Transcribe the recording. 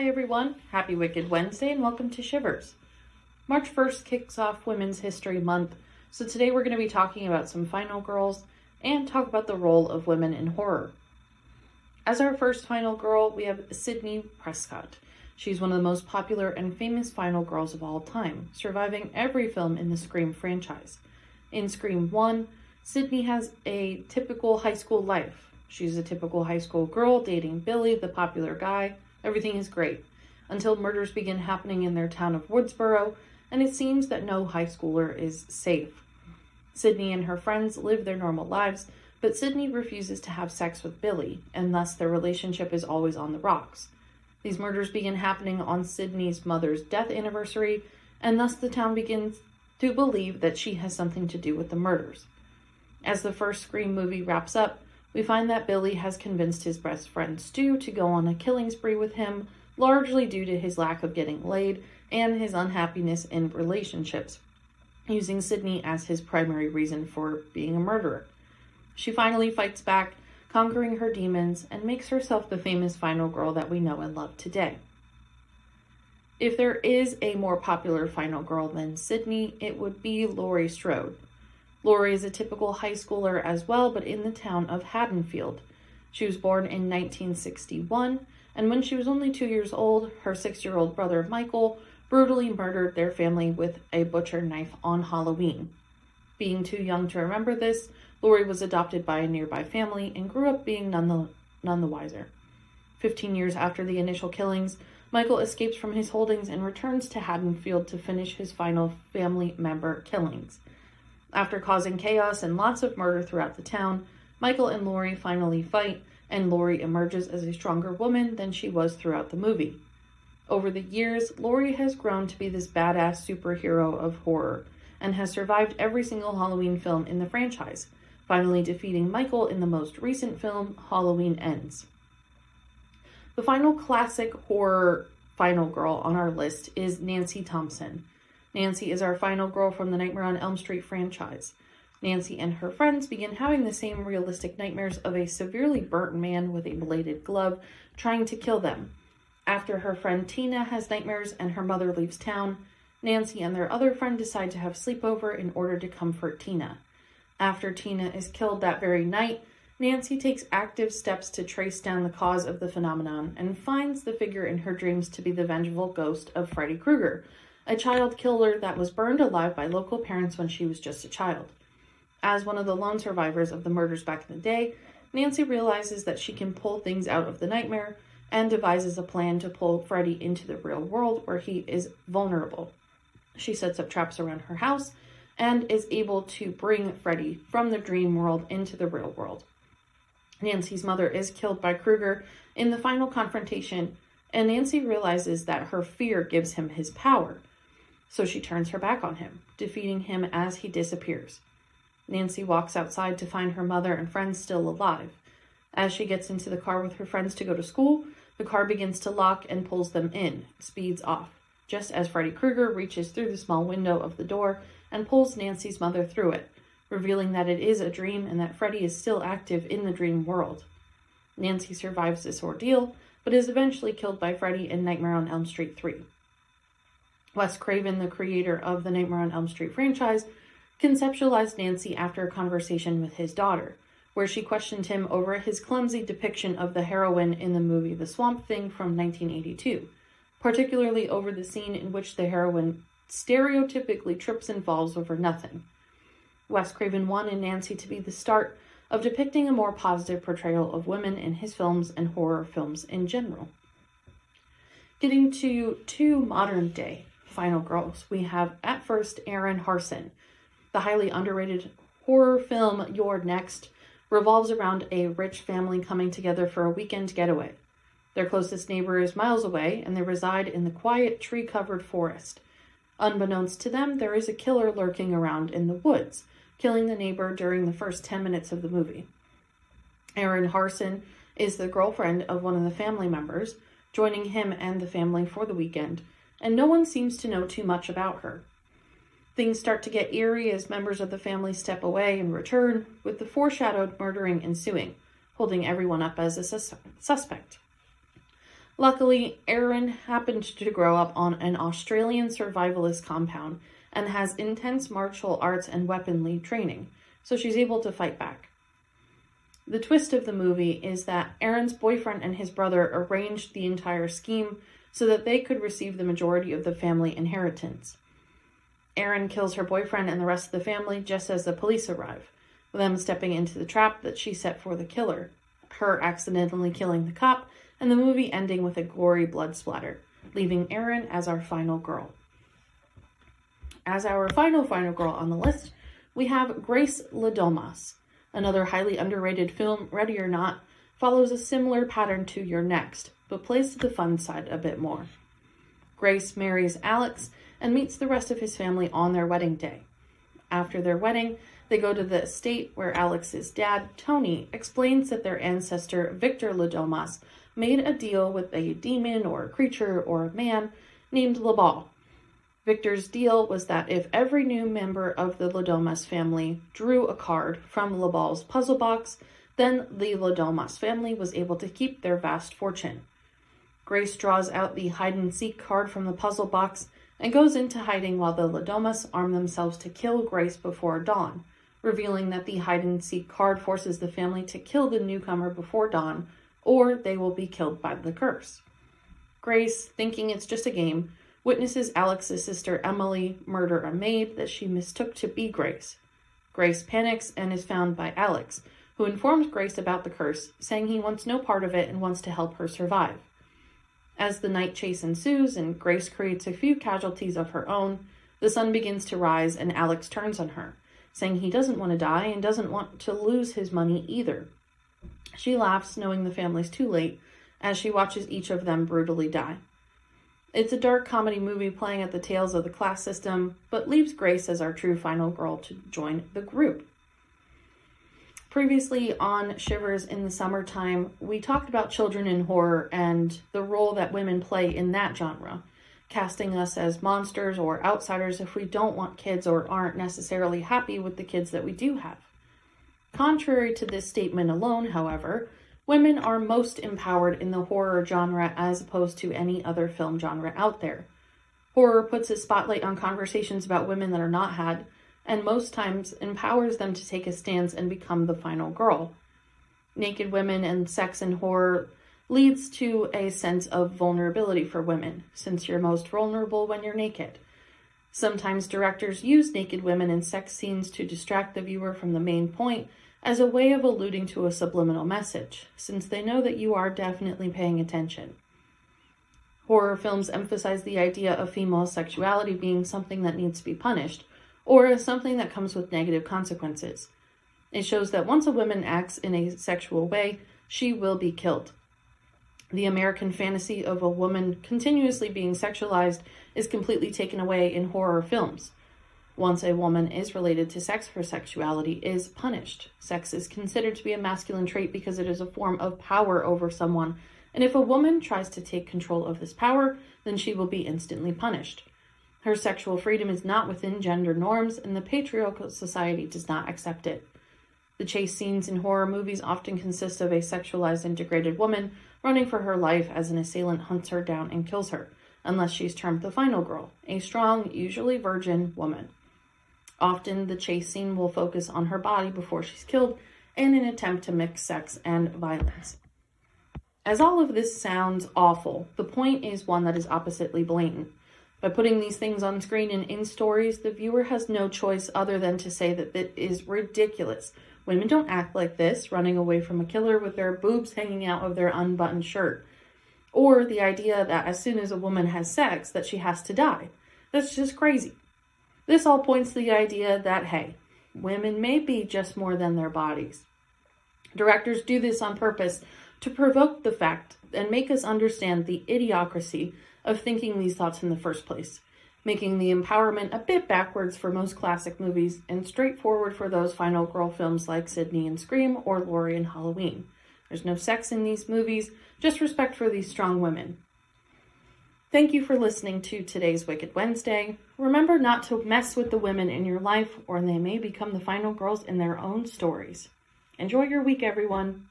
Hi everyone, happy Wicked Wednesday and welcome to Shivers. March 1st kicks off Women's History Month, so today we're going to be talking about some final girls and talk about the role of women in horror. As our first final girl, we have Sidney Prescott. She's one of the most popular and famous final girls of all time, surviving every film in the Scream franchise. In Scream 1, Sidney has a typical high school life. She's a typical high school girl dating Billy, the popular guy. Everything is great until murders begin happening in their town of Woodsboro, and it seems that no high schooler is safe. Sidney and her friends live their normal lives, but Sidney refuses to have sex with Billy, and thus their relationship is always on the rocks. These murders begin happening on Sidney's mother's death anniversary, and thus the town begins to believe that she has something to do with the murders. As the first Scream movie wraps up, we find that Billy has convinced his best friend Stu to go on a killing spree with him, largely due to his lack of getting laid and his unhappiness in relationships, using Sidney as his primary reason for being a murderer. She finally fights back, conquering her demons, and makes herself the famous final girl that we know and love today. If there is a more popular final girl than Sidney, it would be Laurie Strode. Laurie is a typical high schooler as well, but in the town of Haddonfield. She was born in 1961, and when she was only two years old, her six year old brother Michael brutally murdered their family with a butcher knife on Halloween. Being too young to remember this, Laurie was adopted by a nearby family and grew up being none the, none the wiser. Fifteen years after the initial killings, Michael escapes from his holdings and returns to Haddonfield to finish his final family member killings. After causing chaos and lots of murder throughout the town, Michael and Laurie finally fight, and Laurie emerges as a stronger woman than she was throughout the movie. Over the years, Laurie has grown to be this badass superhero of horror and has survived every single Halloween film in the franchise, finally defeating Michael in the most recent film, Halloween Ends. The final classic horror final girl on our list is Nancy Thompson. Nancy is our final girl from the Nightmare on Elm Street franchise. Nancy and her friends begin having the same realistic nightmares of a severely burnt man with a bladed glove trying to kill them. After her friend Tina has nightmares and her mother leaves town, Nancy and their other friend decide to have sleepover in order to comfort Tina. After Tina is killed that very night, Nancy takes active steps to trace down the cause of the phenomenon and finds the figure in her dreams to be the vengeful ghost of Freddy Krueger, a child killer that was burned alive by local parents when she was just a child. As one of the lone survivors of the murders back in the day, Nancy realizes that she can pull things out of the nightmare and devises a plan to pull Freddy into the real world where he is vulnerable. She sets up traps around her house and is able to bring Freddy from the dream world into the real world. Nancy's mother is killed by Krueger in the final confrontation, and Nancy realizes that her fear gives him his power so she turns her back on him, defeating him as he disappears. Nancy walks outside to find her mother and friends still alive. As she gets into the car with her friends to go to school, the car begins to lock and pulls them in, speeds off, just as Freddy Krueger reaches through the small window of the door and pulls Nancy's mother through it, revealing that it is a dream and that Freddy is still active in the dream world. Nancy survives this ordeal, but is eventually killed by Freddy in Nightmare on Elm Street 3. Wes Craven, the creator of the Nightmare on Elm Street franchise, conceptualized Nancy after a conversation with his daughter, where she questioned him over his clumsy depiction of the heroine in the movie The Swamp Thing from 1982, particularly over the scene in which the heroine stereotypically trips and falls over nothing. Wes Craven wanted Nancy to be the start of depicting a more positive portrayal of women in his films and horror films in general. Getting to two modern day final girls, we have at first Erin Harson. The highly underrated horror film You're Next revolves around a rich family coming together for a weekend getaway. Their closest neighbor is miles away, and they reside in the quiet, tree covered forest. Unbeknownst to them, there is a killer lurking around in the woods, killing the neighbor during the first 10 minutes of the movie. Erin Harson is the girlfriend of one of the family members, joining him and the family for the weekend and no one seems to know too much about her. Things start to get eerie as members of the family step away and return, with the foreshadowed murdering ensuing, holding everyone up as a sus- suspect. Luckily, Erin happened to grow up on an Australian survivalist compound and has intense martial arts and weaponry training, so she's able to fight back. The twist of the movie is that Erin's boyfriend and his brother arranged the entire scheme so that they could receive the majority of the family inheritance. Erin kills her boyfriend and the rest of the family just as the police arrive, them stepping into the trap that she set for the killer, her accidentally killing the cop, and the movie ending with a gory blood splatter, leaving Erin as our final girl. As our final final girl on the list, we have Grace Le Domas. Another highly underrated film, Ready or Not, follows a similar pattern to You're Next, but plays to the fun side a bit more. Grace marries Alex and meets the rest of his family on their wedding day. After their wedding, they go to the estate where Alex's dad, Tony, explains that their ancestor, Victor Le Domas, made a deal with a demon or a creature or a man named Le Bail. Victor's deal was that if every new member of the Le Domas family drew a card from Le Bail's puzzle box, then the Le Domas family was able to keep their vast fortune. Grace draws out the hide and seek card from the puzzle box and goes into hiding while the Le Domas arm themselves to kill Grace before dawn, revealing that the hide and seek card forces the family to kill the newcomer before dawn or they will be killed by the curse. Grace, thinking it's just a game, witnesses Alex's sister Emily murder a maid that she mistook to be Grace. Grace panics and is found by Alex, who informs Grace about the curse, saying he wants no part of it and wants to help her survive. As the night chase ensues and Grace creates a few casualties of her own, the sun begins to rise and Alex turns on her, saying he doesn't want to die and doesn't want to lose his money either. She laughs, knowing the family's too late, as she watches each of them brutally die. It's a dark comedy movie playing at the tails of the class system, but leaves Grace as our true final girl to join the group. Previously on Shivers in the Summertime, we talked about children in horror and the role that women play in that genre, casting us as monsters or outsiders if we don't want kids or aren't necessarily happy with the kids that we do have. Contrary to this statement alone, however, women are most empowered in the horror genre as opposed to any other film genre out there. Horror puts a spotlight on conversations about women that are not had, and most times empowers them to take a stance and become the final girl. Naked women and sex in horror leads to a sense of vulnerability for women, since you're most vulnerable when you're naked. Sometimes directors use naked women in sex scenes to distract the viewer from the main point as a way of alluding to a subliminal message, since they know that you are definitely paying attention. Horror films emphasize the idea of female sexuality being something that needs to be punished, or something that comes with negative consequences. It shows that once a woman acts in a sexual way, she will be killed. The American fantasy of a woman continuously being sexualized is completely taken away in horror films. Once a woman is related to sex, her sexuality is punished. Sex is considered to be a masculine trait because it is a form of power over someone, and if a woman tries to take control of this power, then she will be instantly punished. Her sexual freedom is not within gender norms, and the patriarchal society does not accept it. The chase scenes in horror movies often consist of a sexualized and degraded woman running for her life as an assailant hunts her down and kills her, unless she's termed the final girl, a strong, usually virgin woman. Often the chase scene will focus on her body before she's killed in an attempt to mix sex and violence. As all of this sounds awful, the point is one that is oppositely blatant. By putting these things on screen and in stories, the viewer has no choice other than to say that it is ridiculous Women don't act like this, running away from a killer with their boobs hanging out of their unbuttoned shirt. Or the idea that as soon as a woman has sex, that she has to die. That's just crazy. This all points to the idea that, hey, women may be just more than their bodies. Directors do this on purpose to provoke the fact and make us understand the idiocracy of thinking these thoughts in the first place making the empowerment a bit backwards for most classic movies and straightforward for those final girl films like Sidney and Scream or Laurie and Halloween. There's no sex in these movies, just respect for these strong women. Thank you for listening to today's Wicked Wednesday. Remember not to mess with the women in your life, or they may become the final girls in their own stories. Enjoy your week, everyone.